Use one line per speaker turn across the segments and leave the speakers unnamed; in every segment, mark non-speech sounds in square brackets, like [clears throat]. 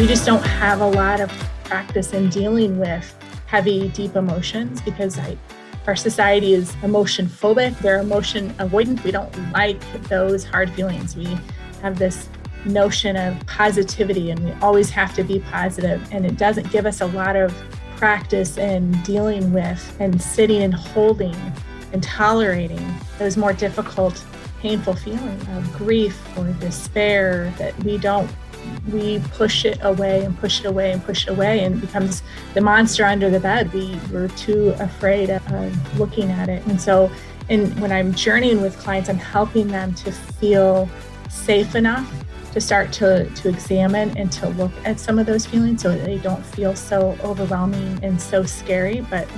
We just don't have a lot of practice in dealing with heavy, deep emotions because I, our society is emotion phobic. They're emotion avoidant. We don't like those hard feelings. We have this notion of positivity and we always have to be positive, and it doesn't give us a lot of practice in dealing with and sitting and holding and tolerating those more difficult, painful feelings of grief or despair that we don't we push it away and push it away and push it away and it becomes the monster under the bed. We were too afraid of looking at it. And so and when i'm journeying with clients i'm helping them to feel safe enough to start to to examine and to look at some of those feelings so they don't feel so overwhelming and so scary but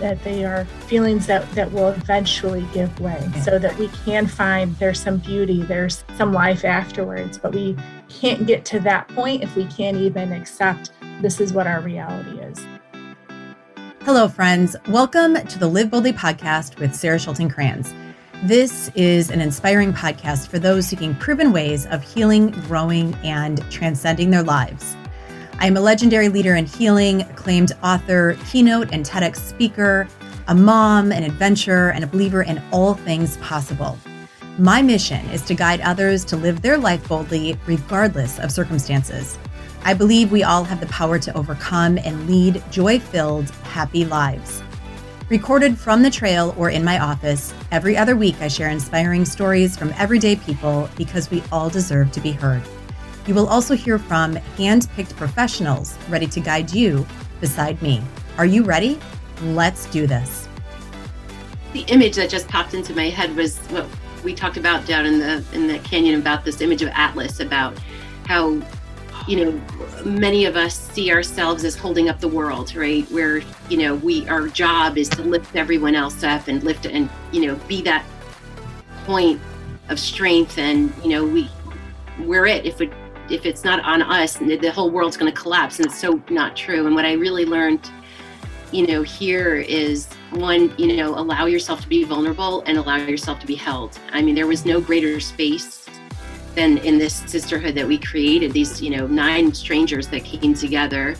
that they are feelings that, that will eventually give way so that we can find there's some beauty, there's some life afterwards. But we can't get to that point if we can't even accept this is what our reality is.
Hello, friends. Welcome to the Live Boldly podcast with Sarah Schulting Kranz. This is an inspiring podcast for those seeking proven ways of healing, growing, and transcending their lives. I am a legendary leader in healing, acclaimed author, keynote, and TEDx speaker, a mom, an adventurer, and a believer in all things possible. My mission is to guide others to live their life boldly, regardless of circumstances. I believe we all have the power to overcome and lead joy filled, happy lives. Recorded from the trail or in my office, every other week I share inspiring stories from everyday people because we all deserve to be heard. You will also hear from hand picked professionals ready to guide you beside me. Are you ready? Let's do this.
The image that just popped into my head was what we talked about down in the in the canyon about this image of Atlas about how you know many of us see ourselves as holding up the world right where you know we our job is to lift everyone else up and lift and you know be that point of strength and you know we we're it if it if it's not on us, the whole world's going to collapse. And it's so not true. And what I really learned, you know, here is one, you know, allow yourself to be vulnerable and allow yourself to be held. I mean, there was no greater space than in this sisterhood that we created. These, you know, nine strangers that came together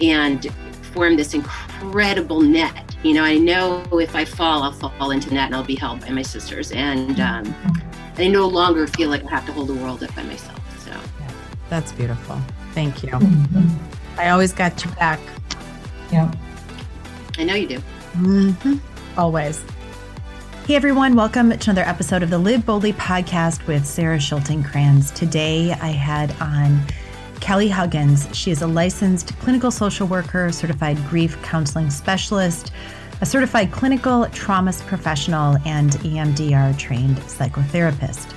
and formed this incredible net. You know, I know if I fall, I'll fall into net and I'll be held by my sisters. And um, I no longer feel like I have to hold the world up by myself.
That's beautiful. Thank you. Mm-hmm. I always got your back.
Yeah.
I know you do.
Mm-hmm. Always. Hey everyone, welcome to another episode of the Live Boldly podcast with Sarah Schulting Kranz. Today I had on Kelly Huggins. She is a licensed clinical social worker, certified grief counseling specialist, a certified clinical trauma professional, and EMDR trained psychotherapist.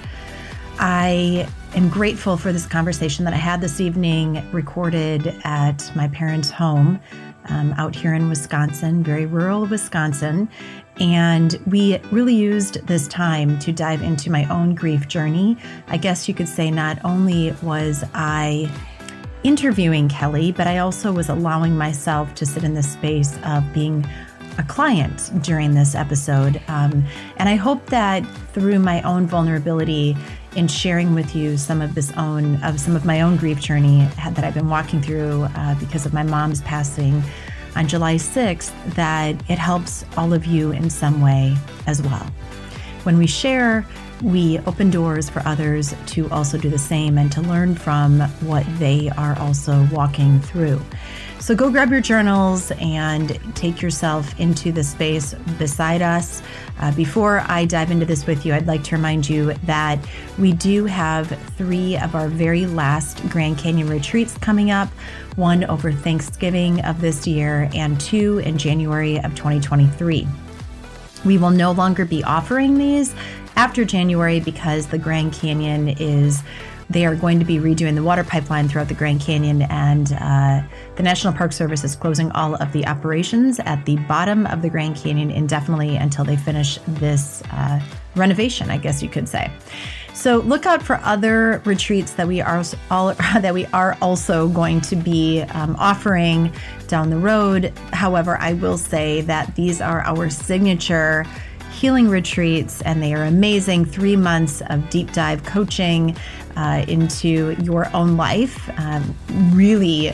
I am grateful for this conversation that I had this evening, recorded at my parents' home um, out here in Wisconsin, very rural Wisconsin. And we really used this time to dive into my own grief journey. I guess you could say not only was I interviewing Kelly, but I also was allowing myself to sit in the space of being a client during this episode. Um, and I hope that through my own vulnerability, in sharing with you some of this own of some of my own grief journey that I've been walking through uh, because of my mom's passing on July 6th that it helps all of you in some way as well. When we share, we open doors for others to also do the same and to learn from what they are also walking through. So go grab your journals and take yourself into the space beside us. Uh, before I dive into this with you, I'd like to remind you that we do have three of our very last Grand Canyon retreats coming up one over Thanksgiving of this year, and two in January of 2023. We will no longer be offering these after January because the Grand Canyon is they are going to be redoing the water pipeline throughout the Grand Canyon, and uh, the National Park Service is closing all of the operations at the bottom of the Grand Canyon indefinitely until they finish this uh, renovation, I guess you could say. So look out for other retreats that we are all [laughs] that we are also going to be um, offering down the road. However, I will say that these are our signature healing retreats, and they are amazing. Three months of deep dive coaching uh, into your own life, um, really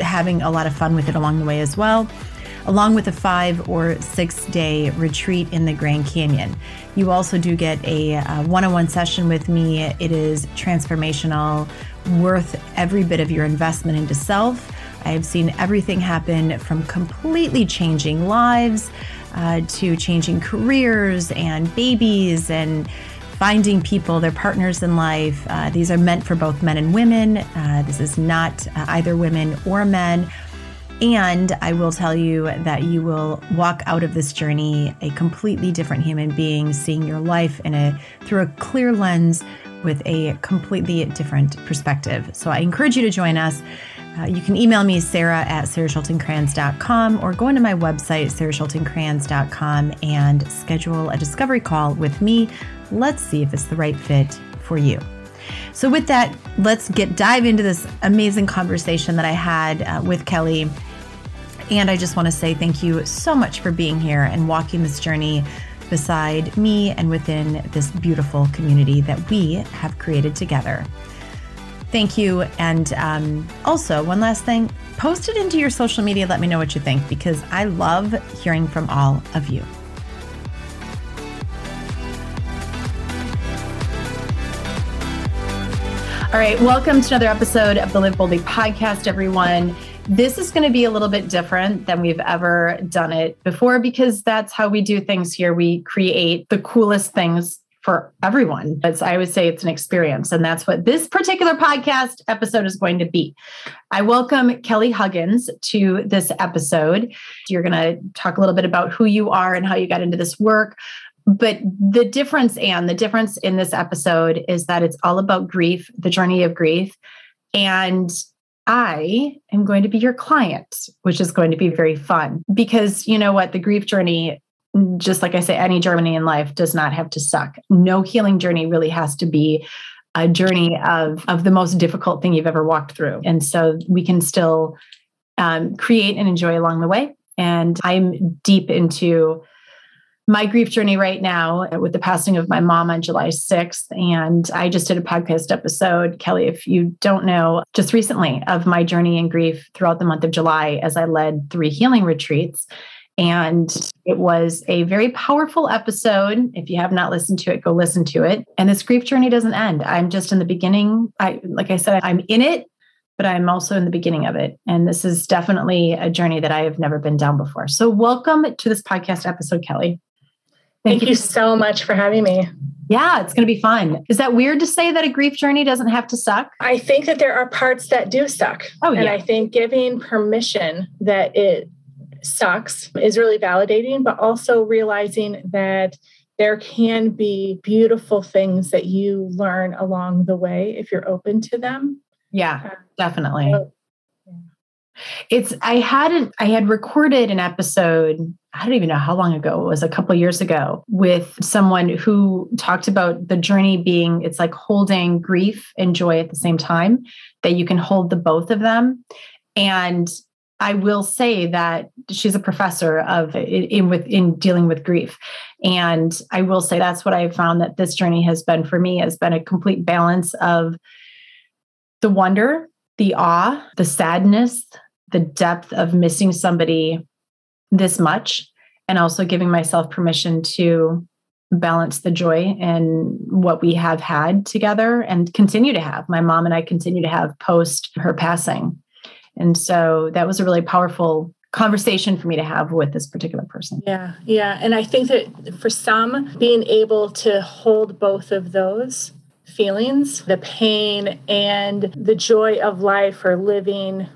having a lot of fun with it along the way as well along with a five or six day retreat in the Grand Canyon. You also do get a one on one session with me. It is transformational, worth every bit of your investment into self. I have seen everything happen from completely changing lives uh, to changing careers and babies and finding people, their partners in life. Uh, these are meant for both men and women. Uh, this is not uh, either women or men. And I will tell you that you will walk out of this journey a completely different human being, seeing your life in a through a clear lens with a completely different perspective. So I encourage you to join us. Uh, you can email me, Sarah at sarahschultingkranz.com, or go into my website, sarahschultingkranz.com, and schedule a discovery call with me. Let's see if it's the right fit for you. So, with that, let's get dive into this amazing conversation that I had uh, with Kelly and I just want to say thank you so much for being here and walking this journey beside me and within this beautiful community that we have created together. Thank you. And um, also, one last thing post it into your social media. Let me know what you think because I love hearing from all of you. All right, welcome to another episode of the Live Boldly podcast, everyone. This is going to be a little bit different than we've ever done it before because that's how we do things here. We create the coolest things for everyone. As I would say it's an experience. And that's what this particular podcast episode is going to be. I welcome Kelly Huggins to this episode. You're going to talk a little bit about who you are and how you got into this work. But the difference, and the difference in this episode is that it's all about grief, the journey of grief. And I am going to be your client, which is going to be very fun because you know what? The grief journey, just like I say, any journey in life does not have to suck. No healing journey really has to be a journey of, of the most difficult thing you've ever walked through. And so we can still um, create and enjoy along the way. And I'm deep into my grief journey right now with the passing of my mom on July 6th. And I just did a podcast episode, Kelly, if you don't know, just recently of my journey in grief throughout the month of July as I led three healing retreats. And it was a very powerful episode. If you have not listened to it, go listen to it. And this grief journey doesn't end. I'm just in the beginning. I like I said, I'm in it, but I'm also in the beginning of it. And this is definitely a journey that I have never been down before. So welcome to this podcast episode, Kelly.
Thank, Thank you. you so much for having me.
Yeah, it's going to be fun. Is that weird to say that a grief journey doesn't have to suck?
I think that there are parts that do suck. Oh, yeah. And I think giving permission that it sucks is really validating, but also realizing that there can be beautiful things that you learn along the way if you're open to them.
Yeah, uh, definitely. So, it's I hadn't I had recorded an episode I don't even know how long ago it was a couple years ago with someone who talked about the journey being it's like holding grief and joy at the same time that you can hold the both of them and I will say that she's a professor of in, with in dealing with grief and I will say that's what I found that this journey has been for me has been a complete balance of the wonder the awe the sadness the depth of missing somebody this much and also giving myself permission to balance the joy and what we have had together and continue to have. My mom and I continue to have post her passing. And so that was a really powerful conversation for me to have with this particular person.
Yeah, yeah. And I think that for some, being able to hold both of those feelings, the pain and the joy of life or living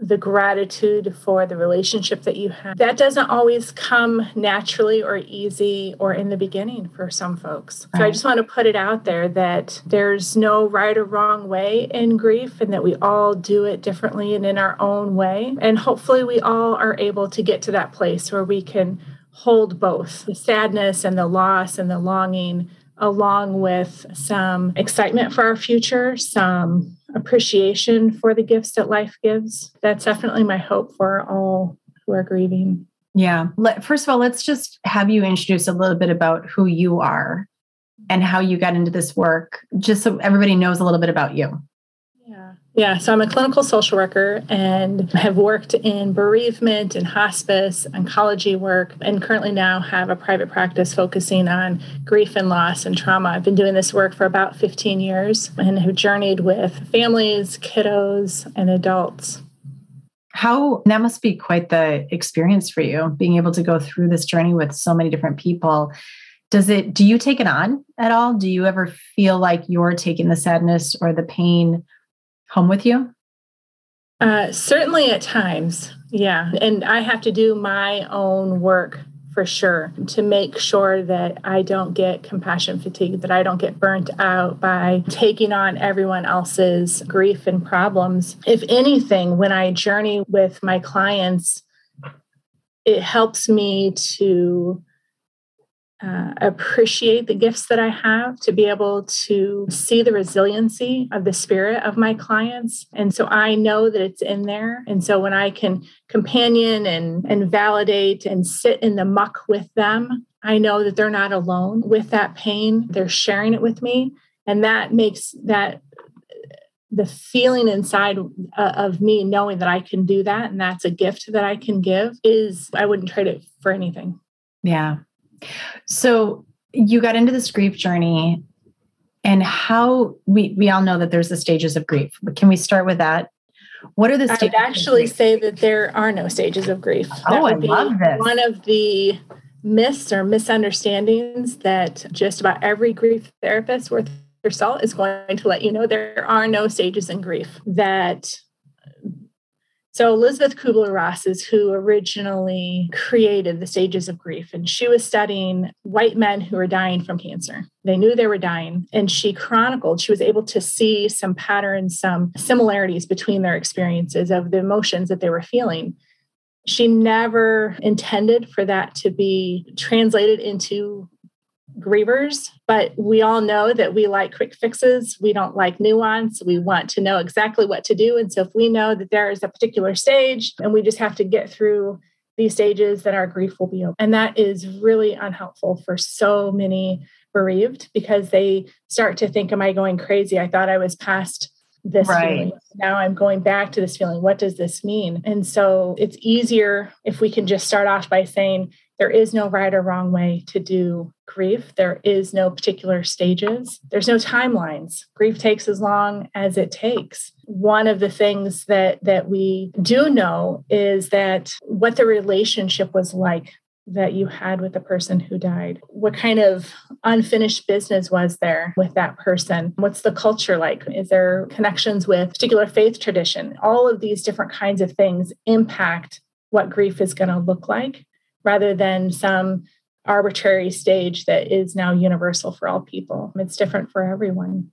the gratitude for the relationship that you have. That doesn't always come naturally or easy or in the beginning for some folks. So I just want to put it out there that there's no right or wrong way in grief and that we all do it differently and in our own way. And hopefully we all are able to get to that place where we can hold both the sadness and the loss and the longing along with some excitement for our future, some appreciation for the gifts that life gives. That's definitely my hope for all who are grieving.
Yeah. First of all, let's just have you introduce a little bit about who you are and how you got into this work, just so everybody knows a little bit about you.
Yeah, so I'm a clinical social worker and have worked in bereavement and hospice, oncology work, and currently now have a private practice focusing on grief and loss and trauma. I've been doing this work for about 15 years and have journeyed with families, kiddos, and adults.
How that must be quite the experience for you, being able to go through this journey with so many different people. Does it, do you take it on at all? Do you ever feel like you're taking the sadness or the pain? Home with you?
Uh, certainly at times, yeah. And I have to do my own work for sure to make sure that I don't get compassion fatigue, that I don't get burnt out by taking on everyone else's grief and problems. If anything, when I journey with my clients, it helps me to uh, appreciate the gifts that I have, to be able to see the resiliency of the spirit of my clients. And so I know that it's in there. And so when I can companion and, and validate and sit in the muck with them, I know that they're not alone with that pain. They're sharing it with me. And that makes that the feeling inside uh, of me knowing that I can do that and that's a gift that I can give is I wouldn't trade it for anything.
Yeah. So you got into this grief journey and how we we all know that there's the stages of grief. But can we start with that? What are the
stages? I'd actually say that there are no stages of grief.
Oh, I love this.
One of the myths or misunderstandings that just about every grief therapist worth their salt is going to let you know there are no stages in grief. That so Elisabeth Kubler-Ross is who originally created the stages of grief, and she was studying white men who were dying from cancer. They knew they were dying, and she chronicled. She was able to see some patterns, some similarities between their experiences of the emotions that they were feeling. She never intended for that to be translated into grievers, but we all know that we like quick fixes. We don't like nuance. We want to know exactly what to do. And so if we know that there is a particular stage and we just have to get through these stages, then our grief will be over. And that is really unhelpful for so many bereaved because they start to think, Am I going crazy? I thought I was past this right. feeling. Now I'm going back to this feeling. What does this mean? And so it's easier if we can just start off by saying, there is no right or wrong way to do grief. There is no particular stages. There's no timelines. Grief takes as long as it takes. One of the things that that we do know is that what the relationship was like that you had with the person who died. What kind of unfinished business was there with that person? What's the culture like? Is there connections with particular faith tradition? All of these different kinds of things impact what grief is going to look like rather than some arbitrary stage that is now universal for all people. It's different for everyone.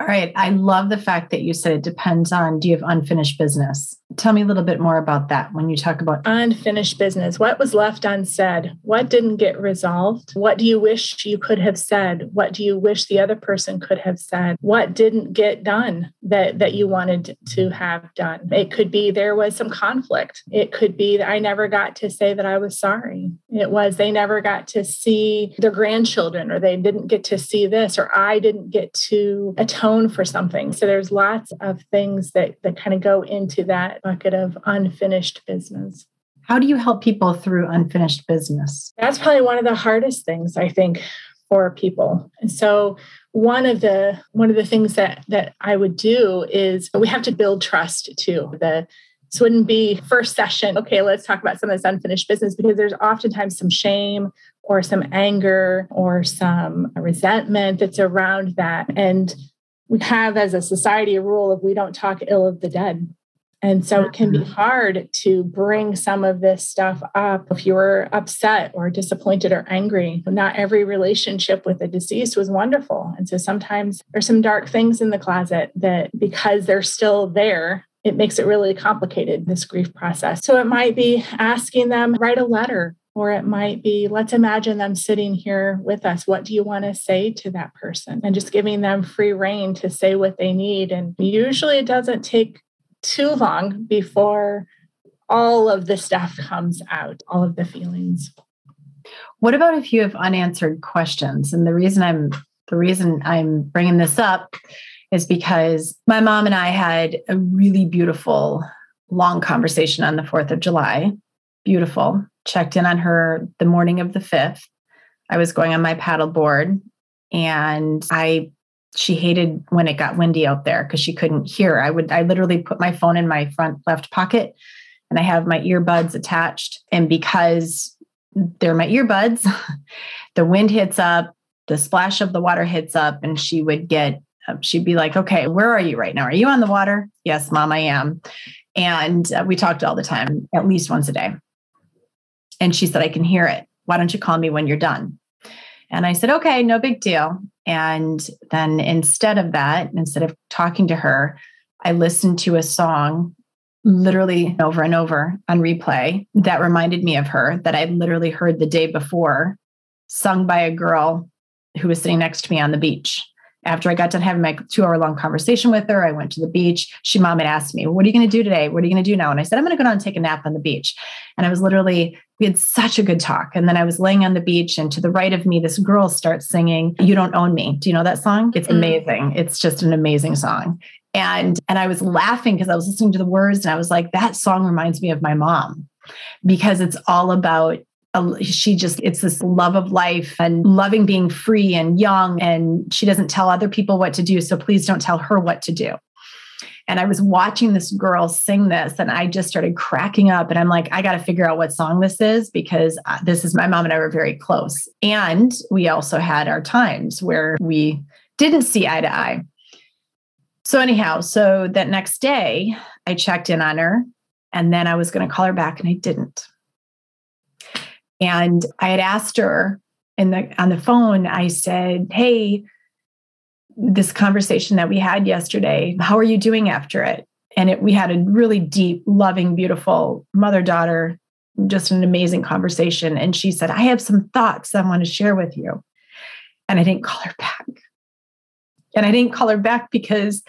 All right. I love the fact that you said it depends on do you have unfinished business? Tell me a little bit more about that when you talk about
unfinished business. What was left unsaid? What didn't get resolved? What do you wish you could have said? What do you wish the other person could have said? What didn't get done that, that you wanted to have done? It could be there was some conflict. It could be that I never got to say that I was sorry. It was they never got to see their grandchildren, or they didn't get to see this, or I didn't get to atone for something. So there's lots of things that, that kind of go into that bucket of unfinished business.
How do you help people through unfinished business?
That's probably one of the hardest things I think for people. And so one of the one of the things that that I would do is we have to build trust too. The this wouldn't be first session. Okay, let's talk about some of this unfinished business because there's oftentimes some shame or some anger or some resentment that's around that. And we have as a society a rule of we don't talk ill of the dead And so it can be mm-hmm. hard to bring some of this stuff up if you were upset or disappointed or angry. Not every relationship with the deceased was wonderful. And so sometimes there's some dark things in the closet that because they're still there, it makes it really complicated, this grief process. So it might be asking them, write a letter or it might be, let's imagine them sitting here with us. What do you want to say to that person? And just giving them free reign to say what they need. And usually it doesn't take too long before all of the stuff comes out, all of the feelings.
What about if you have unanswered questions? And the reason I'm the reason I'm bringing this up is because my mom and I had a really beautiful long conversation on the 4th of July. Beautiful checked in on her the morning of the 5th. I was going on my paddle board and I she hated when it got windy out there because she couldn't hear. I would I literally put my phone in my front left pocket and I have my earbuds attached and because they're my earbuds, [laughs] the wind hits up, the splash of the water hits up and she would get um, she'd be like, "Okay, where are you right now? Are you on the water?" "Yes, mom, I am." And uh, we talked all the time, at least once a day. And she said, I can hear it. Why don't you call me when you're done? And I said, okay, no big deal. And then instead of that, instead of talking to her, I listened to a song literally over and over on replay that reminded me of her that I literally heard the day before, sung by a girl who was sitting next to me on the beach. After I got done having my two hour long conversation with her, I went to the beach. She, mom, had asked me, What are you going to do today? What are you going to do now? And I said, I'm going to go down and take a nap on the beach. And I was literally, we had such a good talk. And then I was laying on the beach, and to the right of me, this girl starts singing, You Don't Own Me. Do you know that song? It's mm. amazing. It's just an amazing song. And, and I was laughing because I was listening to the words and I was like, that song reminds me of my mom because it's all about she just it's this love of life and loving being free and young and she doesn't tell other people what to do so please don't tell her what to do. And i was watching this girl sing this and i just started cracking up and i'm like i got to figure out what song this is because uh, this is my mom and i were very close. And we also had our times where we didn't see eye to eye. So anyhow so that next day i checked in on her and then i was going to call her back and i didn't and I had asked her in the on the phone, I said, Hey, this conversation that we had yesterday, how are you doing after it? And it, we had a really deep, loving, beautiful mother daughter, just an amazing conversation. And she said, I have some thoughts I want to share with you. And I didn't call her back. And I didn't call her back because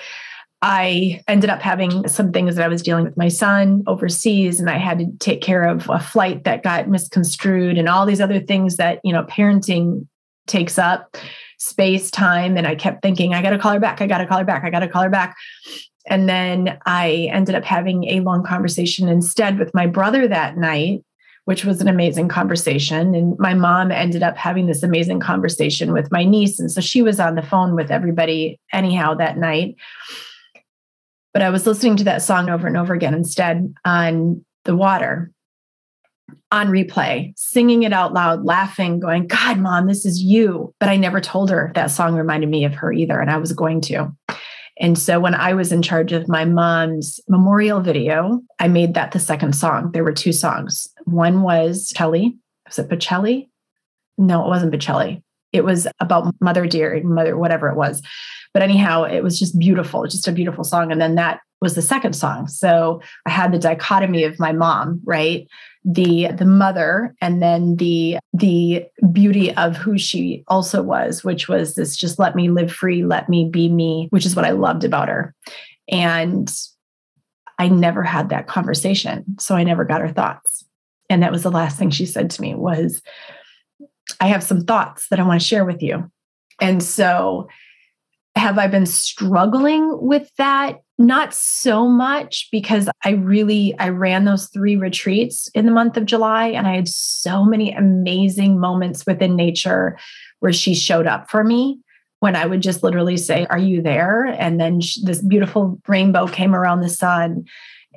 I ended up having some things that I was dealing with my son overseas, and I had to take care of a flight that got misconstrued and all these other things that, you know, parenting takes up space, time. And I kept thinking, I got to call her back. I got to call her back. I got to call her back. And then I ended up having a long conversation instead with my brother that night, which was an amazing conversation. And my mom ended up having this amazing conversation with my niece. And so she was on the phone with everybody anyhow that night. But I was listening to that song over and over again instead on the water on replay, singing it out loud, laughing, going, God, mom, this is you. But I never told her that song reminded me of her either. And I was going to. And so when I was in charge of my mom's memorial video, I made that the second song. There were two songs. One was Bocelli. Was it Bocelli? No, it wasn't Bocelli. It was about Mother Dear, Mother, whatever it was. But anyhow, it was just beautiful, just a beautiful song. And then that was the second song. So I had the dichotomy of my mom, right? The the mother and then the the beauty of who she also was, which was this just let me live free, let me be me, which is what I loved about her. And I never had that conversation. So I never got her thoughts. And that was the last thing she said to me was, I have some thoughts that I want to share with you. And so have I been struggling with that? Not so much because I really I ran those three retreats in the month of July and I had so many amazing moments within nature where she showed up for me when I would just literally say, "Are you there?" and then this beautiful rainbow came around the sun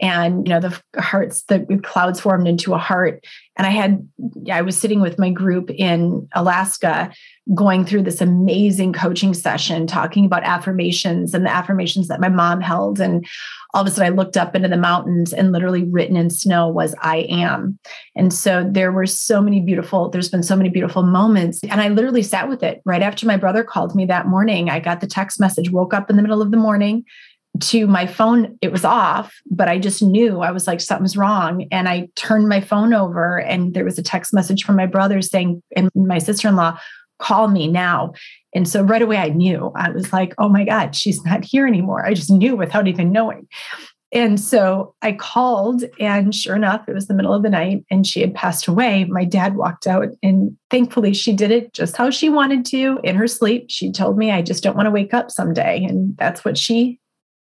and you know the hearts the clouds formed into a heart. And i had i was sitting with my group in alaska going through this amazing coaching session talking about affirmations and the affirmations that my mom held. And all of a sudden i looked up into the mountains and literally written in snow was i am. And so there were so many beautiful there's been so many beautiful moments. And i literally sat with it. Right after my brother called me that morning i got the text message woke up in the middle of the morning to my phone it was off but i just knew i was like something's wrong. And i turned my phone over and there was a text message from my brother saying and my sister-in-law call me now. And so right away i knew. I was like oh my god she's not here anymore. I just knew without even knowing. And so i called and sure enough it was the middle of the night and she had passed away. My dad walked out and thankfully she did it just how she wanted to in her sleep. She told me i just don't want to wake up someday. And that's what she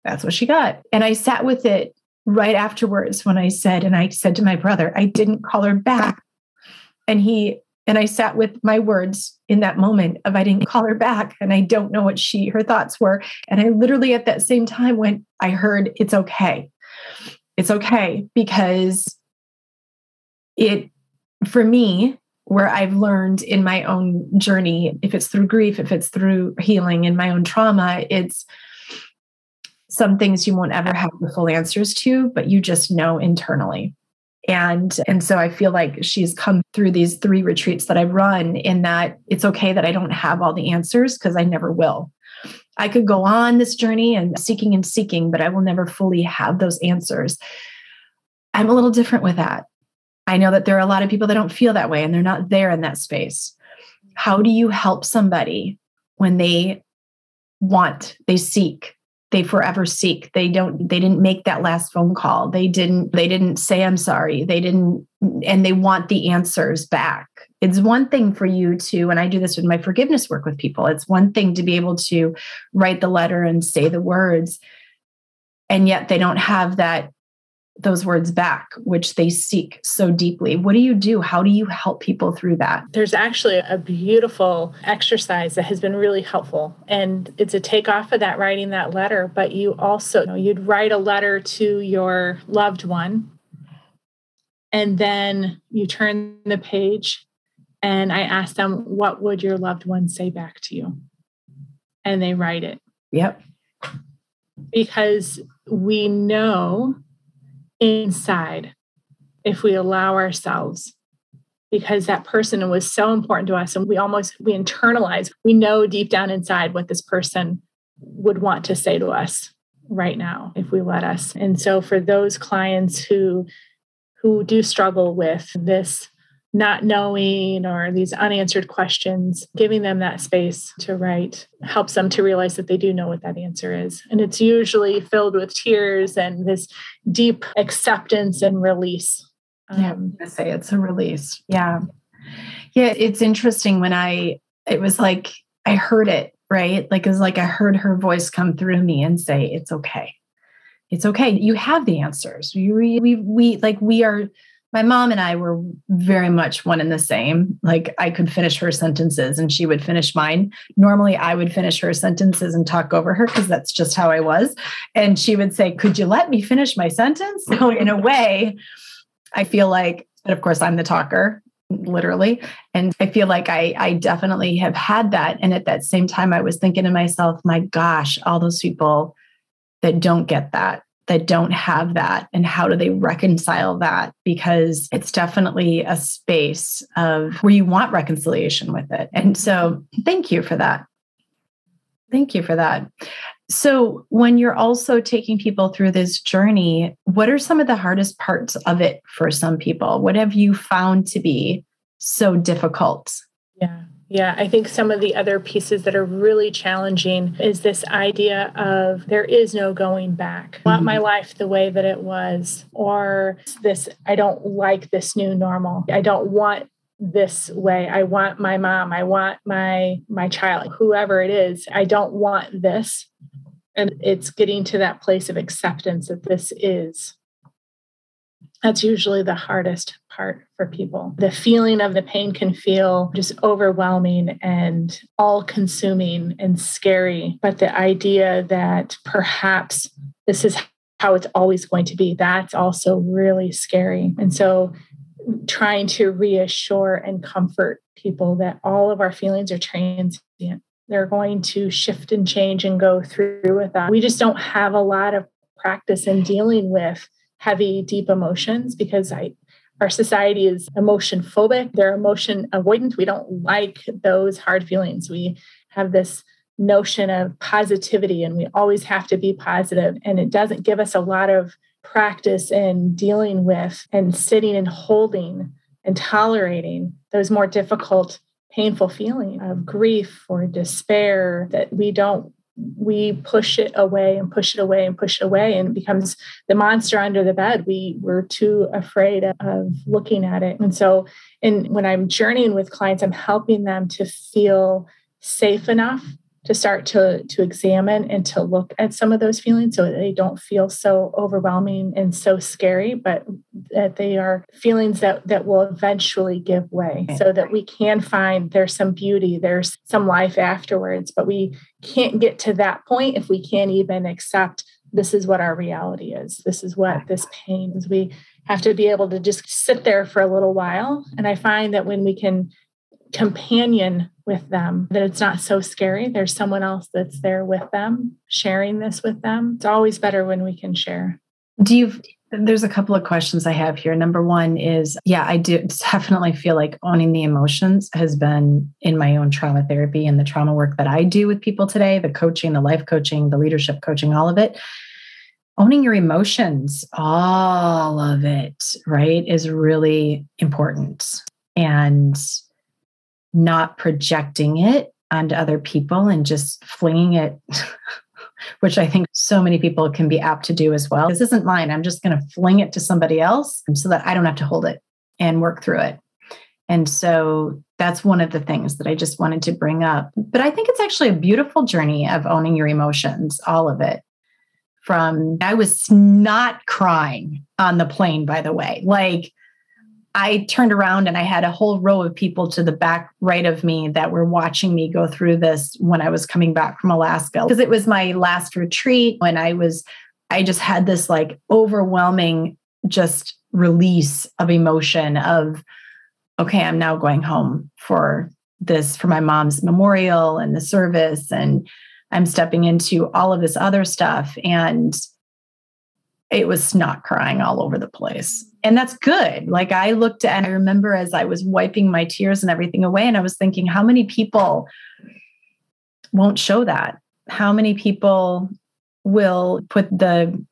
that's what she got. And I sat with it right afterwards when I said, and I said to my brother, I didn't call her back. And he, and I sat with my words in that moment of I didn't call her back and I don't know what she, her thoughts were. And I literally at that same time went, I heard it's okay. It's okay because it, for me, where I've learned in my own journey, if it's through grief, if it's through healing in my own trauma, it's some things you won't ever have the full answers to, but you just know internally. And and so I feel like she's come through these three retreats that I've run in that it's okay that I don't have all the answers because I never will. I could go on this journey and seeking and seeking, but I will never fully have those answers. I'm a little different with that. I know that there are a lot of people that don't feel that way and they're not there in that space. How do you help somebody when they want, they seek, they forever seek. They don't they didn't make that last phone call. They didn't they didn't say i'm sorry. They didn't and they want the answers back. It's one thing for you to and i do this with my forgiveness work with people it's one thing to be able to write the letter and say the words and yet they don't have that those words back, which they seek so deeply. What do you do? How do you help people through that?
There's actually a beautiful exercise that has been really helpful. And it's a takeoff of that writing that letter, but you also, you know, you'd write a letter to your loved one. And then you turn the page and I ask them, what would your loved one say back to you? And they write it.
Yep.
Because we know inside if we allow ourselves because that person was so important to us and we almost we internalize we know deep down inside what this person would want to say to us right now if we let us. And so for those clients who who do struggle with this not knowing or these unanswered questions, giving them that space to write helps them to realize that they do know what that answer is. And it's usually filled with tears and this deep acceptance and release.
Um, yeah, I say it's a release. Yeah. Yeah. It's interesting when I, it was like, I heard it, right? Like, it's like I heard her voice come through me and say, it's okay. It's okay. You have the answers. We, we, we, like, we are, my mom and I were very much one and the same. Like I could finish her sentences and she would finish mine. Normally I would finish her sentences and talk over her because that's just how I was. And she would say, Could you let me finish my sentence? So in a way, I feel like, but of course I'm the talker literally and i feel like i i definitely have had that and at that same time i was thinking to myself my gosh all those people that don't get that that don't have that and how do they reconcile that? Because it's definitely a space of where you want reconciliation with it. And so thank you for that. Thank you for that. So when you're also taking people through this journey what are some of the hardest parts of it for some people? What have you found to be so difficult?
Yeah yeah, I think some of the other pieces that are really challenging is this idea of there is no going back. I want my mm-hmm. life the way that it was, or this, I don't like this new normal. I don't want this way. I want my mom, I want my my child, whoever it is. I don't want this. And it's getting to that place of acceptance that this is that's usually the hardest part for people. The feeling of the pain can feel just overwhelming and all consuming and scary. But the idea that perhaps this is how it's always going to be. That's also really scary. And so trying to reassure and comfort people that all of our feelings are transient. They're going to shift and change and go through with that. We just don't have a lot of practice in dealing with heavy, deep emotions because I our society is emotion phobic. They're emotion avoidant. We don't like those hard feelings. We have this notion of positivity and we always have to be positive and it doesn't give us a lot of practice in dealing with and sitting and holding and tolerating those more difficult painful feelings of grief or despair that we don't we push it away and push it away and push it away and it becomes the monster under the bed. We we're too afraid of looking at it. And so and when i'm journeying with clients i'm helping them to feel safe enough to start to to examine and to look at some of those feelings so they don't feel so overwhelming and so scary but that they are feelings that that will eventually give way so that we can find there's some beauty there's some life afterwards. But we can't get to that point if we can't even accept this is what our reality is this is what this pain is we have to be able to just sit there for a little while and i find that when we can companion with them, that it's not so scary. There's someone else that's there with them, sharing this with them. It's always better when we can share.
Do you? There's a couple of questions I have here. Number one is, yeah, I do definitely feel like owning the emotions has been in my own trauma therapy and the trauma work that I do with people today, the coaching, the life coaching, the leadership coaching, all of it. Owning your emotions, all of it, right, is really important. And not projecting it onto other people and just flinging it, [laughs] which I think so many people can be apt to do as well. This isn't mine. I'm just going to fling it to somebody else so that I don't have to hold it and work through it. And so that's one of the things that I just wanted to bring up. But I think it's actually a beautiful journey of owning your emotions, all of it. From I was not crying on the plane, by the way. Like I turned around and I had a whole row of people to the back right of me that were watching me go through this when I was coming back from Alaska because it was my last retreat when I was I just had this like overwhelming just release of emotion of okay, I'm now going home for this for my mom's memorial and the service and I'm stepping into all of this other stuff and it was snot crying all over the place. And that's good. Like I looked and I remember as I was wiping my tears and everything away, and I was thinking, how many people won't show that? How many people will put the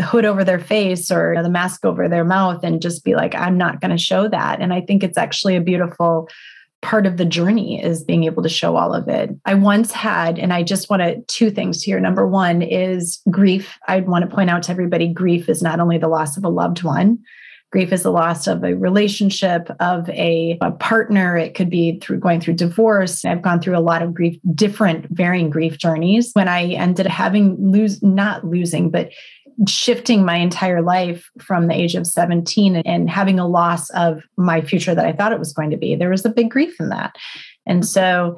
hood over their face or the mask over their mouth and just be like, I'm not going to show that. And I think it's actually a beautiful part of the journey is being able to show all of it. I once had, and I just want to, two things here. Number one is grief. I'd want to point out to everybody grief is not only the loss of a loved one, grief is the loss of a relationship, of a, a partner. It could be through going through divorce. I've gone through a lot of grief, different, varying grief journeys. When I ended up having lose, not losing, but shifting my entire life from the age of 17 and having a loss of my future that I thought it was going to be. There was a big grief in that. And so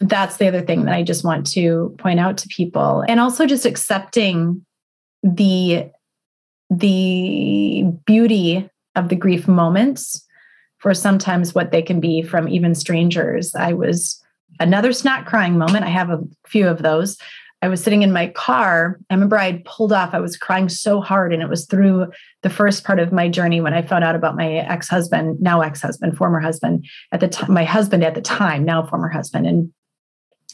that's the other thing that I just want to point out to people. And also just accepting the the beauty of the grief moments for sometimes what they can be from even strangers. I was another snot crying moment. I have a few of those I was sitting in my car. I remember I had pulled off. I was crying so hard. And it was through the first part of my journey when I found out about my ex husband, now ex husband, former husband at the time, my husband at the time, now former husband. And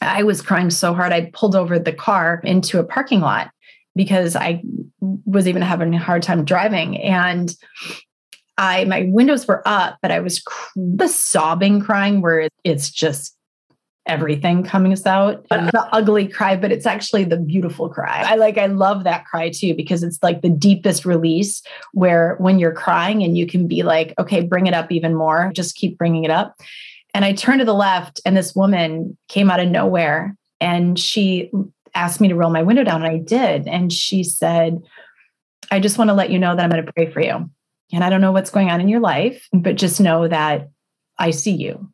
I was crying so hard. I pulled over the car into a parking lot because I was even having a hard time driving. And I, my windows were up, but I was the sobbing crying where it's just everything coming out. The ugly cry, but it's actually the beautiful cry. I like, I love that cry too, because it's like the deepest release where when you're crying and you can be like, okay, bring it up even more, just keep bringing it up. And I turned to the left, and this woman came out of nowhere and she asked me to roll my window down, and I did. And she said, I just want to let you know that I'm going to pray for you. And I don't know what's going on in your life, but just know that I see you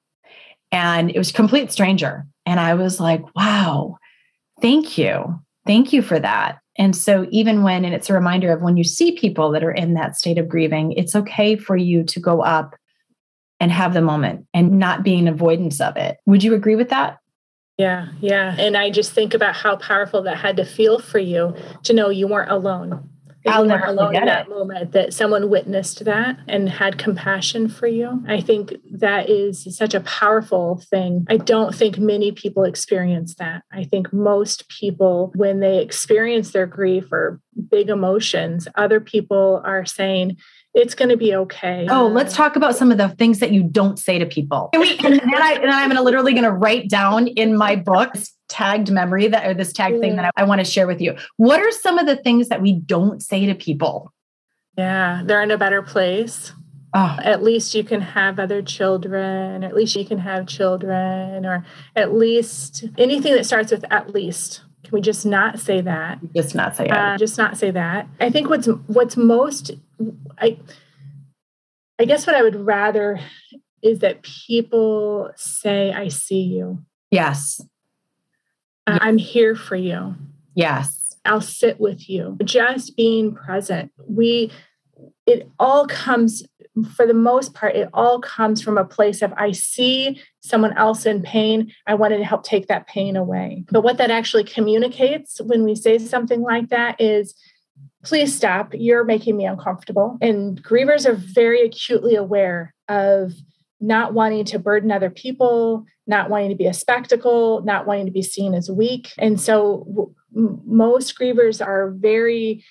and it was complete stranger and i was like wow thank you thank you for that. And so, even when, and it's a reminder of when you see people that are in that state of grieving, it's okay for you to go up and have the moment and not be an avoidance of it. Would you agree with that?
Yeah, yeah. And I just think about how powerful that had to feel for you to know you weren't alone. I'll never alone in that it. moment that someone witnessed that and had compassion for you. I think that is such a powerful thing. I don't think many people experience that. I think most people, when they experience their grief or big emotions, other people are saying, it's going to be okay.
Oh, let's talk about some of the things that you don't say to people. And, we, and then, I, and I'm going to literally going to write down in my book tagged memory that or this tag thing that I, I want to share with you. What are some of the things that we don't say to people?
Yeah, they're in a better place. Oh. At least you can have other children, or at least you can have children, or at least anything that starts with at least. Can we just not say that?
Just not say
uh, just not say that. I think what's what's most I I guess what I would rather is that people say I see you.
Yes.
Uh, I'm here for you.
Yes.
I'll sit with you. Just being present. We it all comes for the most part, it all comes from a place of I see someone else in pain. I wanted to help take that pain away. But what that actually communicates when we say something like that is, please stop. You're making me uncomfortable. And grievers are very acutely aware of not wanting to burden other people, not wanting to be a spectacle, not wanting to be seen as weak. And so most grievers are very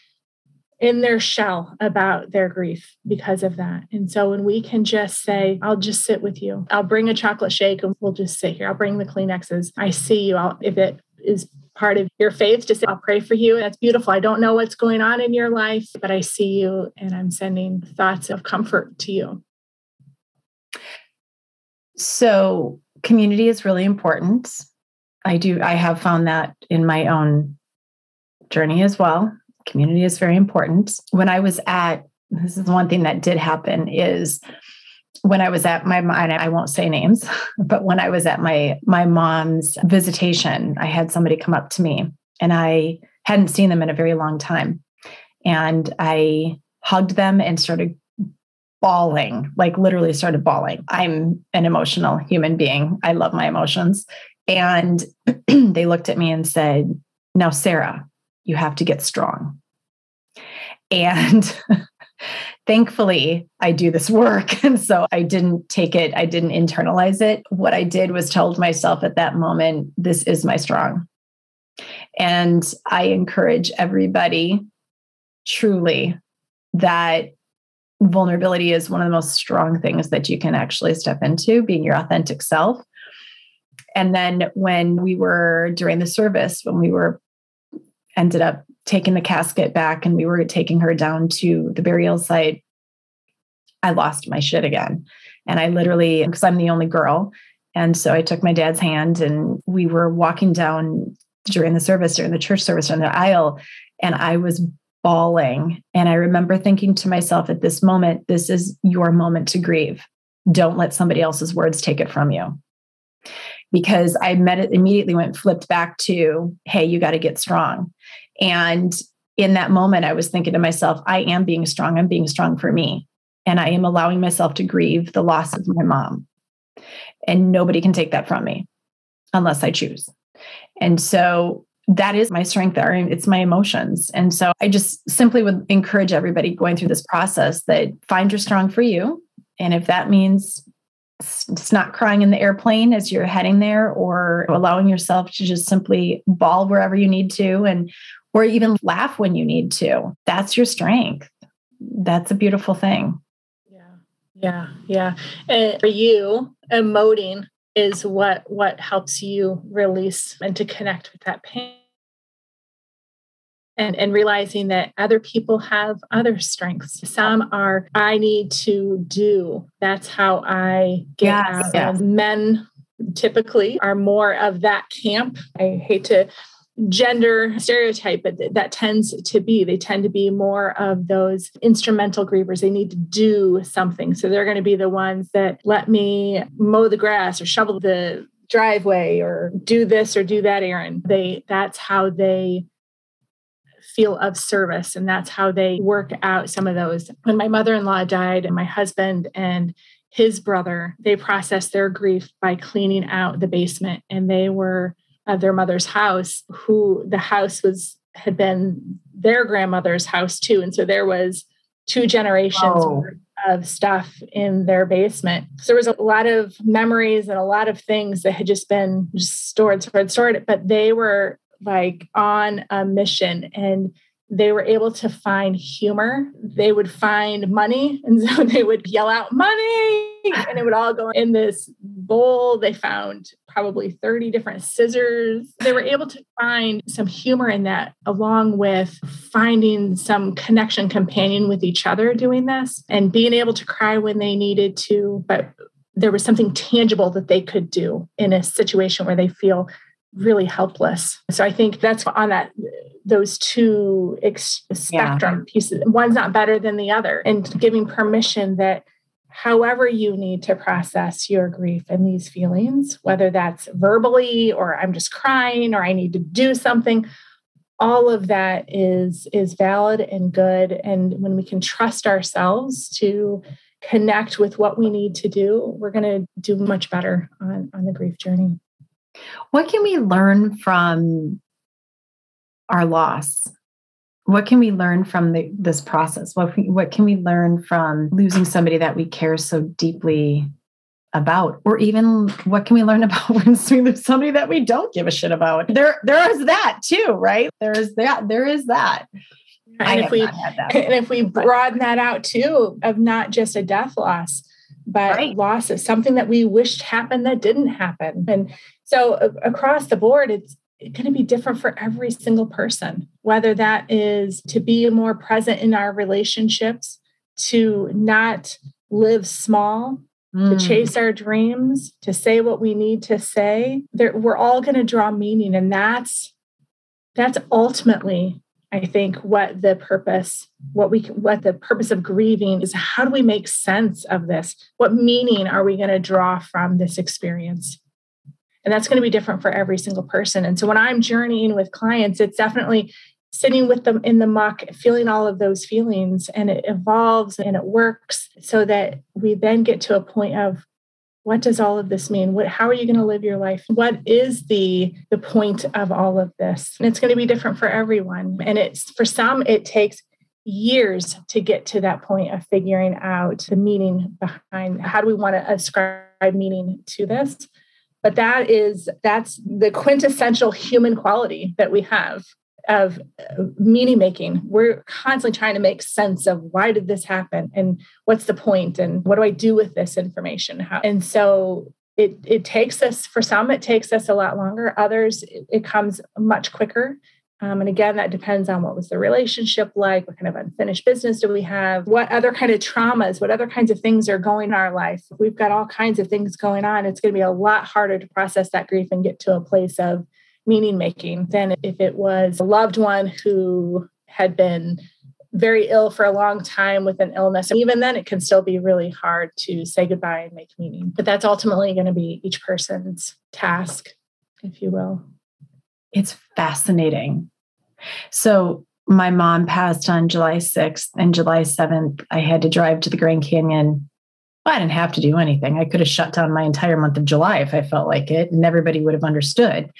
in their shell about their grief because of that. And so when we can just say, I'll just sit with you, I'll bring a chocolate shake and we'll just sit here. I'll bring the Kleenexes. I see you. I'll, if it is part of your faith to say, I'll pray for you. That's beautiful. I don't know what's going on in your life, but I see you and I'm sending thoughts of comfort to you.
So, community is really important. I do, I have found that in my own journey as well community is very important. When I was at, this is one thing that did happen is when I was at my I won't say names, [laughs] but when I was at my my mom's visitation, I had somebody come up to me and I hadn't seen them in a very long time. And I hugged them and started bawling, like literally started bawling. I'm an emotional human being. I love my emotions. And [clears throat] they looked at me and said, Now, Sarah, you have to get strong. And [laughs] thankfully, I do this work. [laughs] And so I didn't take it, I didn't internalize it. What I did was told myself at that moment, this is my strong. And I encourage everybody truly that vulnerability is one of the most strong things that you can actually step into, being your authentic self. And then when we were during the service, when we were ended up taking the casket back and we were taking her down to the burial site, I lost my shit again. And I literally, because I'm the only girl. And so I took my dad's hand and we were walking down during the service, during the church service on the aisle, and I was bawling. And I remember thinking to myself at this moment, this is your moment to grieve. Don't let somebody else's words take it from you because I met it immediately went flipped back to, hey, you got to get strong. And in that moment, I was thinking to myself, I am being strong. I'm being strong for me. And I am allowing myself to grieve the loss of my mom. And nobody can take that from me unless I choose. And so that is my strength there. It's my emotions. And so I just simply would encourage everybody going through this process that find your strong for you. And if that means it's not crying in the airplane as you're heading there or oh. allowing yourself to just simply bawl wherever you need to and or even laugh when you need to. That's your strength. That's a beautiful thing.
Yeah. Yeah. Yeah. And for you emoting is what what helps you release and to connect with that pain and, and realizing that other people have other strengths. Some are, I need to do. That's how I get yes, out. Yes. Men typically are more of that camp. I hate to gender stereotype, but that tends to be. They tend to be more of those instrumental grievers. They need to do something. So they're going to be the ones that let me mow the grass or shovel the driveway or do this or do that errand. They that's how they feel of service. And that's how they work out some of those. When my mother in law died, and my husband and his brother, they processed their grief by cleaning out the basement. And they were at their mother's house, who the house was had been their grandmother's house too. And so there was two generations oh. of stuff in their basement. So there was a lot of memories and a lot of things that had just been just stored, stored, stored, but they were like on a mission and they were able to find humor. They would find money. [laughs] And so they would yell out, money. And it would all go in this bowl. They found probably 30 different scissors. They were able to find some humor in that, along with finding some connection, companion with each other doing this and being able to cry when they needed to. But there was something tangible that they could do in a situation where they feel really helpless. So I think that's on that those two ex- spectrum yeah. pieces. One's not better than the other, and giving permission that however you need to process your grief and these feelings, whether that's verbally or I'm just crying or I need to do something, all of that is is valid and good. And when we can trust ourselves to connect with what we need to do, we're going to do much better on, on the grief journey.
What can we learn from our loss? What can we learn from the, this process? What, what can we learn from losing somebody that we care so deeply about? Or even what can we learn [laughs] about when we lose somebody that we don't give a shit about? There, there is that too, right? There is that. There is that.
And if we and if we broaden that out too, of not just a death loss, but right. loss of something that we wished happened that didn't happen. And so across the board, it's going to be different for every single person, whether that is to be more present in our relationships, to not live small, mm. to chase our dreams, to say what we need to say. There, we're all going to draw meaning, and that's that's ultimately I think what the purpose, what we, what the purpose of grieving is. How do we make sense of this? What meaning are we going to draw from this experience? And that's going to be different for every single person. And so when I'm journeying with clients, it's definitely sitting with them in the muck, feeling all of those feelings, and it evolves and it works so that we then get to a point of what does all of this mean? What how are you going to live your life? What is the the point of all of this? And it's going to be different for everyone. And it's for some it takes years to get to that point of figuring out the meaning behind how do we want to ascribe meaning to this but that is that's the quintessential human quality that we have of meaning making. We're constantly trying to make sense of why did this happen and what's the point and what do i do with this information? How, and so it it takes us for some it takes us a lot longer. Others it, it comes much quicker um, and again that depends on what was the relationship like what kind of unfinished business do we have what other kind of traumas what other kinds of things are going in our life if we've got all kinds of things going on it's going to be a lot harder to process that grief and get to a place of meaning making than if it was a loved one who had been very ill for a long time with an illness. And even then, it can still be really hard to say goodbye and make meaning. But that's ultimately going to be each person's task, if you will.
It's fascinating. So, my mom passed on July 6th, and July 7th, I had to drive to the Grand Canyon. Well, I didn't have to do anything. I could have shut down my entire month of July if I felt like it, and everybody would have understood.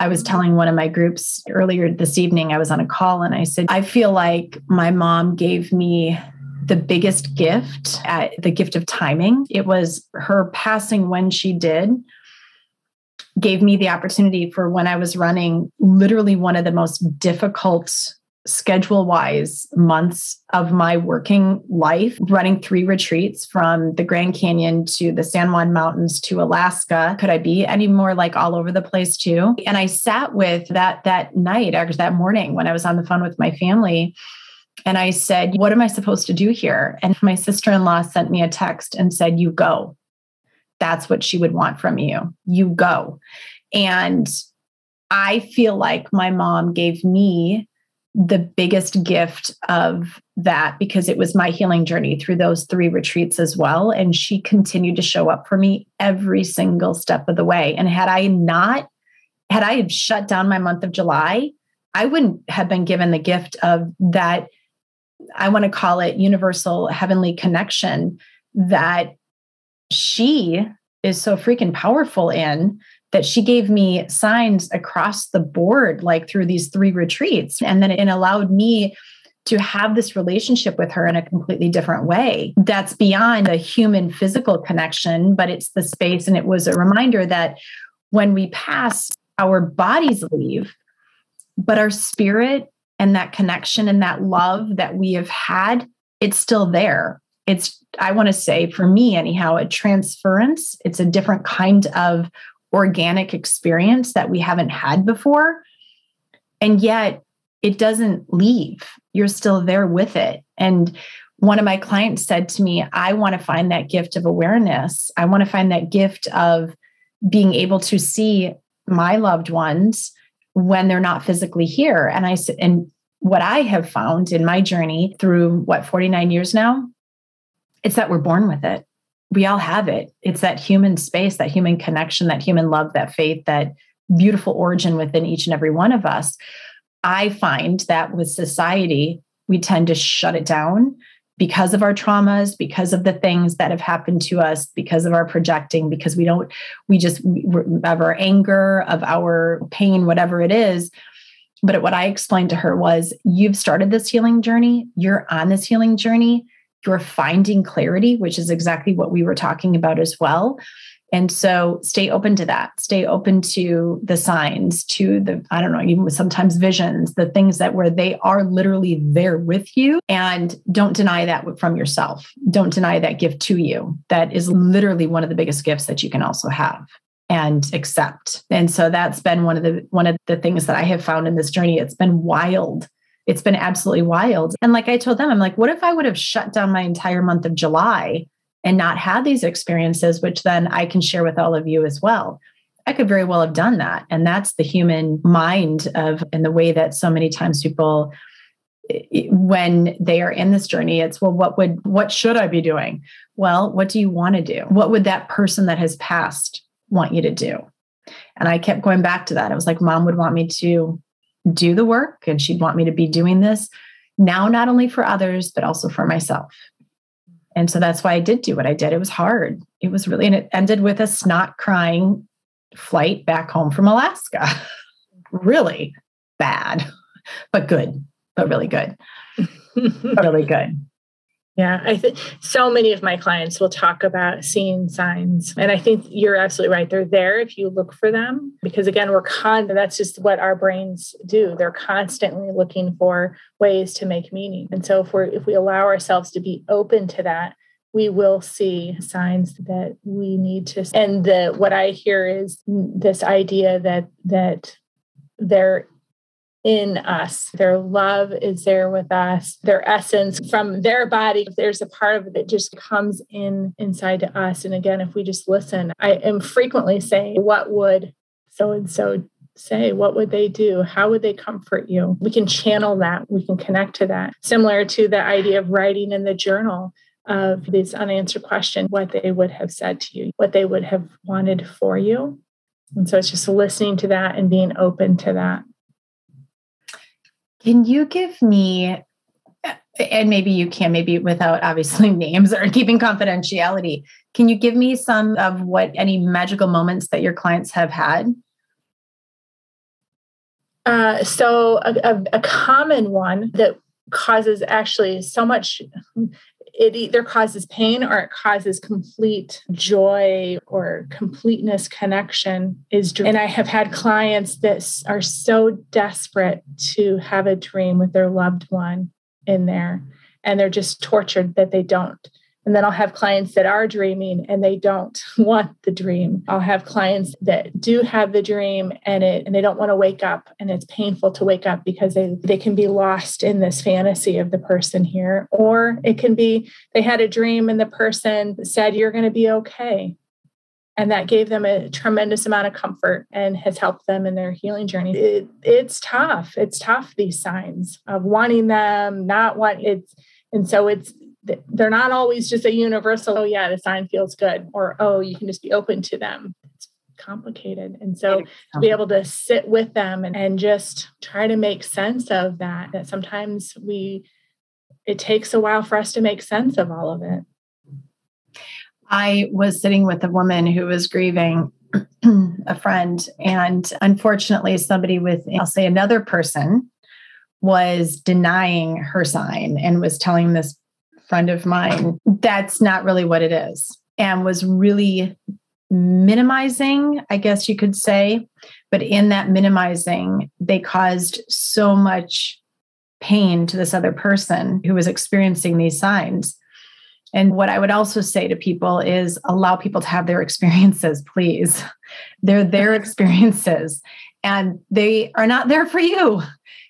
I was telling one of my groups earlier this evening, I was on a call and I said, I feel like my mom gave me the biggest gift at the gift of timing. It was her passing when she did gave me the opportunity for when I was running literally one of the most difficult schedule wise months of my working life, running three retreats from the Grand Canyon to the San Juan Mountains to Alaska. Could I be any more like all over the place too? And I sat with that that night or that morning when I was on the phone with my family. And I said, What am I supposed to do here? And my sister in law sent me a text and said, You go. That's what she would want from you. You go. And I feel like my mom gave me the biggest gift of that because it was my healing journey through those three retreats as well. And she continued to show up for me every single step of the way. And had I not, had I shut down my month of July, I wouldn't have been given the gift of that. I want to call it universal heavenly connection that she is so freaking powerful in that she gave me signs across the board, like through these three retreats. And then it allowed me to have this relationship with her in a completely different way that's beyond a human physical connection, but it's the space. And it was a reminder that when we pass, our bodies leave, but our spirit and that connection and that love that we have had, it's still there. It's, I want to say, for me anyhow, a transference. It's a different kind of organic experience that we haven't had before. And yet it doesn't leave. You're still there with it. And one of my clients said to me, I want to find that gift of awareness. I want to find that gift of being able to see my loved ones when they're not physically here. And I said, and what I have found in my journey through what 49 years now, it's that we're born with it. We all have it. It's that human space, that human connection, that human love, that faith, that beautiful origin within each and every one of us. I find that with society, we tend to shut it down because of our traumas, because of the things that have happened to us, because of our projecting, because we don't, we just have our anger, of our pain, whatever it is. But what I explained to her was you've started this healing journey, you're on this healing journey, you're finding clarity, which is exactly what we were talking about as well. And so stay open to that. Stay open to the signs, to the, I don't know, even sometimes visions, the things that where they are literally there with you. And don't deny that from yourself. Don't deny that gift to you. That is literally one of the biggest gifts that you can also have and accept. And so that's been one of the one of the things that I have found in this journey. It's been wild. It's been absolutely wild. And like I told them, I'm like, what if I would have shut down my entire month of July and not had these experiences, which then I can share with all of you as well. I could very well have done that. And that's the human mind of, and the way that so many times people, when they are in this journey, it's, well, what would, what should I be doing? Well, what do you want to do? What would that person that has passed want you to do? And I kept going back to that. It was like, mom would want me to do the work and she'd want me to be doing this now, not only for others, but also for myself. And so that's why I did do what I did. It was hard. It was really, and it ended with a snot crying flight back home from Alaska. [laughs] really bad, but good, but really good. [laughs] really good.
Yeah, I think so many of my clients will talk about seeing signs. And I think you're absolutely right. They're there if you look for them. Because again, we're con that's just what our brains do. They're constantly looking for ways to make meaning. And so if we're if we allow ourselves to be open to that, we will see signs that we need to and the what I hear is mm, this idea that that they're in us. Their love is there with us. Their essence from their body, there's a part of it that just comes in inside to us. And again, if we just listen, I am frequently saying, What would so and so say? What would they do? How would they comfort you? We can channel that, we can connect to that. Similar to the idea of writing in the journal of this unanswered question, what they would have said to you, what they would have wanted for you. And so it's just listening to that and being open to that.
Can you give me, and maybe you can, maybe without obviously [laughs] names or keeping confidentiality, can you give me some of what any magical moments that your clients have had?
Uh, so, a, a, a common one that causes actually so much it either causes pain or it causes complete joy or completeness connection is dream. and i have had clients that are so desperate to have a dream with their loved one in there and they're just tortured that they don't and then I'll have clients that are dreaming and they don't [laughs] want the dream. I'll have clients that do have the dream and it and they don't want to wake up and it's painful to wake up because they they can be lost in this fantasy of the person here or it can be they had a dream and the person said you're going to be okay. And that gave them a tremendous amount of comfort and has helped them in their healing journey. It, it's tough. It's tough, these signs of wanting them, not want it's and so it's they're not always just a universal, oh, yeah, the sign feels good, or oh, you can just be open to them. It's complicated. And so to be able to sit with them and, and just try to make sense of that, that sometimes we, it takes a while for us to make sense of all of it.
I was sitting with a woman who was grieving [clears throat] a friend, and unfortunately, somebody with, I'll say, another person was denying her sign and was telling this friend of mine that's not really what it is and was really minimizing, I guess you could say. But in that minimizing, they caused so much pain to this other person who was experiencing these signs. And what I would also say to people is allow people to have their experiences, please. They're their [laughs] experiences and they are not there for you.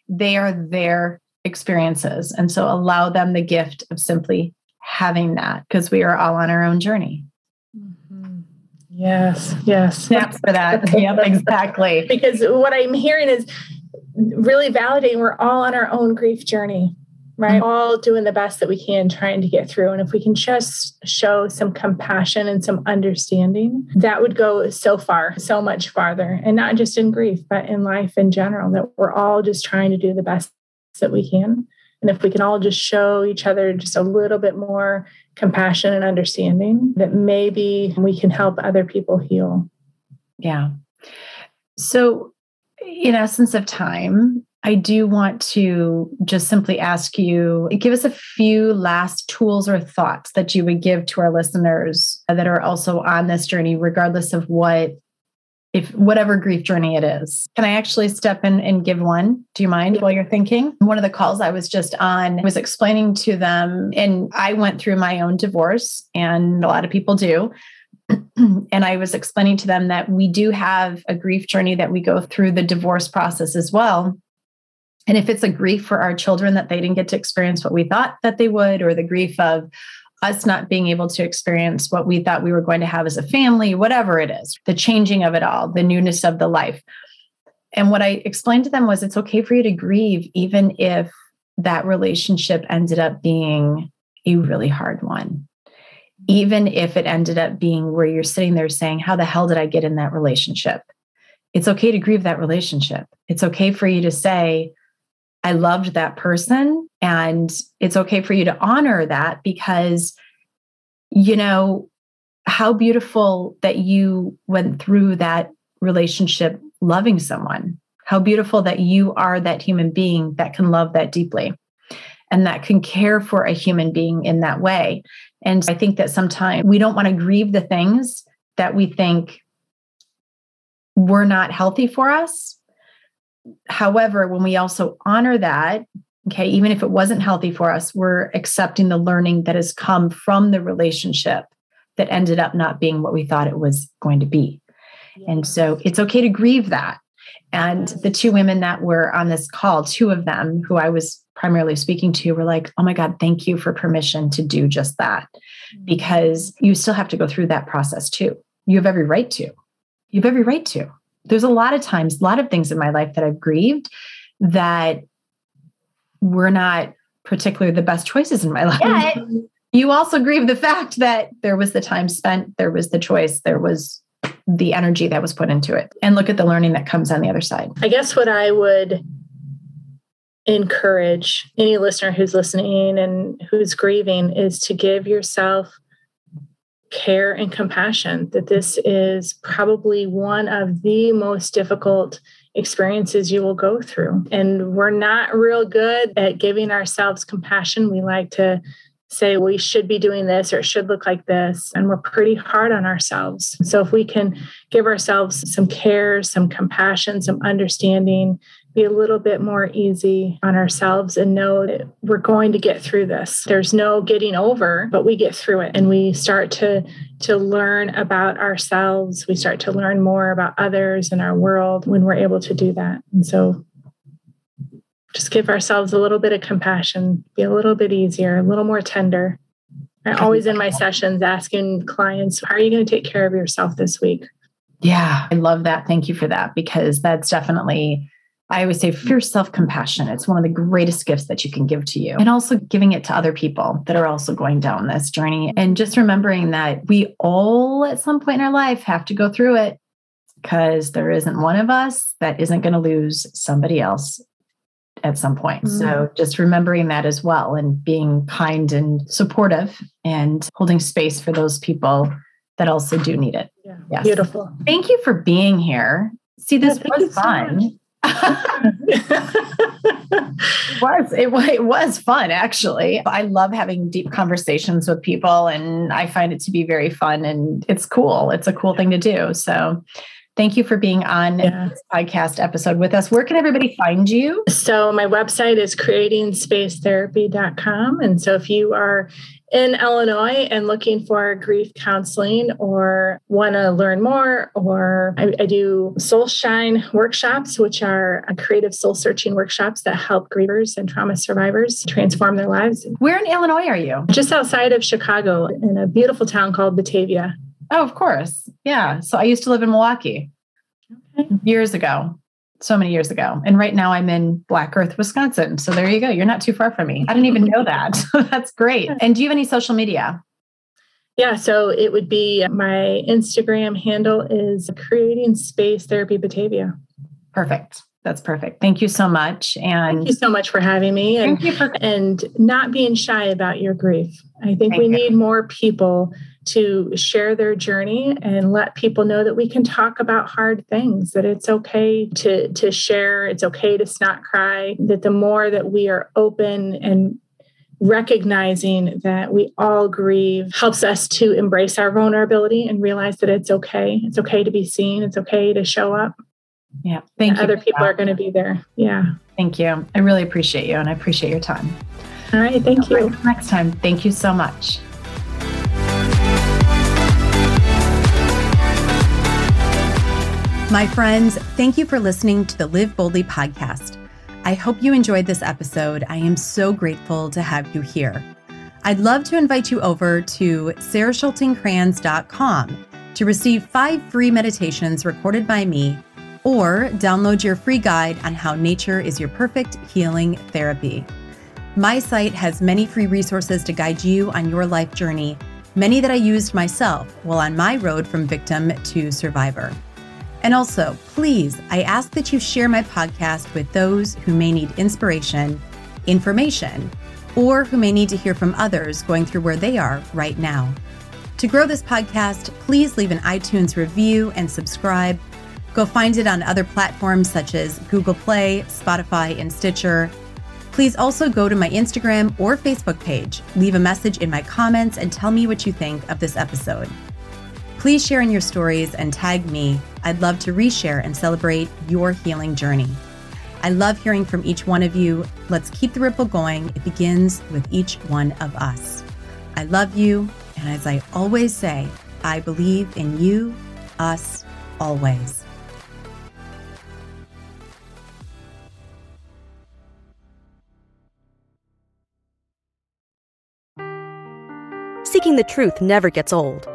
They are their experiences. And so allow them the gift of simply having that because we are all on our own journey.
Mm-hmm. Yes, yes.
Snaps for that. [laughs] yep, exactly.
because what I'm hearing is really validating we're all on our own grief journey, right? Mm-hmm. All doing the best that we can, trying to get through. And if we can just show some compassion and some understanding, that would go so far, so much farther. And not just in grief, but in life in general, that we're all just trying to do the best that we can. And if we can all just show each other just a little bit more compassion and understanding, that maybe we can help other people heal.
Yeah. So, in essence of time, I do want to just simply ask you give us a few last tools or thoughts that you would give to our listeners that are also on this journey, regardless of what if whatever grief journey it is. Can I actually step in and give one? Do you mind while you're thinking? One of the calls I was just on was explaining to them, and I went through my own divorce, and a lot of people do. [clears throat] and I was explaining to them that we do have a grief journey that we go through the divorce process as well. And if it's a grief for our children that they didn't get to experience what we thought that they would, or the grief of us not being able to experience what we thought we were going to have as a family, whatever it is, the changing of it all, the newness of the life. And what I explained to them was it's okay for you to grieve, even if that relationship ended up being a really hard one. Even if it ended up being where you're sitting there saying, How the hell did I get in that relationship? It's okay to grieve that relationship. It's okay for you to say, I loved that person. And it's okay for you to honor that because, you know, how beautiful that you went through that relationship loving someone. How beautiful that you are that human being that can love that deeply and that can care for a human being in that way. And I think that sometimes we don't want to grieve the things that we think were not healthy for us However, when we also honor that, okay, even if it wasn't healthy for us, we're accepting the learning that has come from the relationship that ended up not being what we thought it was going to be. And so it's okay to grieve that. And the two women that were on this call, two of them who I was primarily speaking to, were like, oh my God, thank you for permission to do just that. Mm-hmm. Because you still have to go through that process too. You have every right to. You have every right to there's a lot of times, a lot of things in my life that I've grieved that were not particularly the best choices in my life. Yeah. [laughs] You also grieve the fact that there was the time spent, there was the choice, there was the energy that was put into it. And look at the learning that comes on the other side.
I guess what I would encourage any listener who's listening and who's grieving is to give yourself care and compassion that this is probably one of the most difficult experiences you will go through. And we're not real good at giving ourselves compassion. We like to say we should be doing this or it should look like this. And we're pretty hard on ourselves. So if we can give ourselves some care, some compassion, some understanding, be a little bit more easy on ourselves and know that we're going to get through this. There's no getting over, but we get through it and we start to to learn about ourselves. We start to learn more about others and our world when we're able to do that. And so just give ourselves a little bit of compassion, be a little bit easier, a little more tender. I always in my sessions asking clients, how are you going to take care of yourself this week?
Yeah, I love that. Thank you for that because that's definitely I always say for self compassion. It's one of the greatest gifts that you can give to you, and also giving it to other people that are also going down this journey. And just remembering that we all, at some point in our life, have to go through it. because there isn't one of us that isn't going to lose somebody else at some point. Mm-hmm. So just remembering that as well and being kind and supportive and holding space for those people that also do need it.
Yeah. Yes. Beautiful.
Thank you for being here. See, this yeah, was fun. So it was it, it was fun actually i love having deep conversations with people and i find it to be very fun and it's cool it's a cool thing to do so Thank you for being on yeah. this podcast episode with us. Where can everybody find you?
So, my website is creatingspacetherapy.com. And so, if you are in Illinois and looking for grief counseling or want to learn more, or I, I, do Soul Shine workshops, which are uh, creative soul searching workshops that help grievers and trauma survivors transform their lives.
Where in Illinois are you?
Just outside of Chicago in a beautiful town called Batavia.
Oh, of course. Yeah. So I used to live in Milwaukee okay. years ago, so many years ago. And right now I'm in Black Earth, Wisconsin. So there you go. You're not too far from me. I didn't even know that. [laughs] That's great. And do you have any social media?
Yeah, so it would be uh, my Instagram handle is creating space therapy Batavia.
Perfect. That's perfect. Thank you so much. And
thank you so much for having me and, for- and not being shy about your grief. I think thank we you. need more people to share their journey and let people know that we can talk about hard things, that it's okay to, to share, it's okay to not cry, that the more that we are open and recognizing that we all grieve helps us to embrace our vulnerability and realize that it's okay. It's okay to be seen, it's okay to show up.
Yeah. Thank
you. Other people are going to be there. Yeah.
Thank you. I really appreciate you and I appreciate your time.
All right. Thank you.
Next time. Thank you so much. My friends, thank you for listening to the Live Boldly podcast. I hope you enjoyed this episode. I am so grateful to have you here. I'd love to invite you over to sarahschultingkranz.com to receive five free meditations recorded by me or download your free guide on how nature is your perfect healing therapy. My site has many free resources to guide you on your life journey, many that I used myself while on my road from victim to survivor. And also, please, I ask that you share my podcast with those who may need inspiration, information, or who may need to hear from others going through where they are right now. To grow this podcast, please leave an iTunes review and subscribe. Go find it on other platforms such as Google Play, Spotify, and Stitcher. Please also go to my Instagram or Facebook page, leave a message in my comments, and tell me what you think of this episode. Please share in your stories and tag me. I'd love to reshare and celebrate your healing journey. I love hearing from each one of you. Let's keep the ripple going. It begins with each one of us. I love you. And as I always say, I believe in you, us, always.
Seeking the truth never gets old.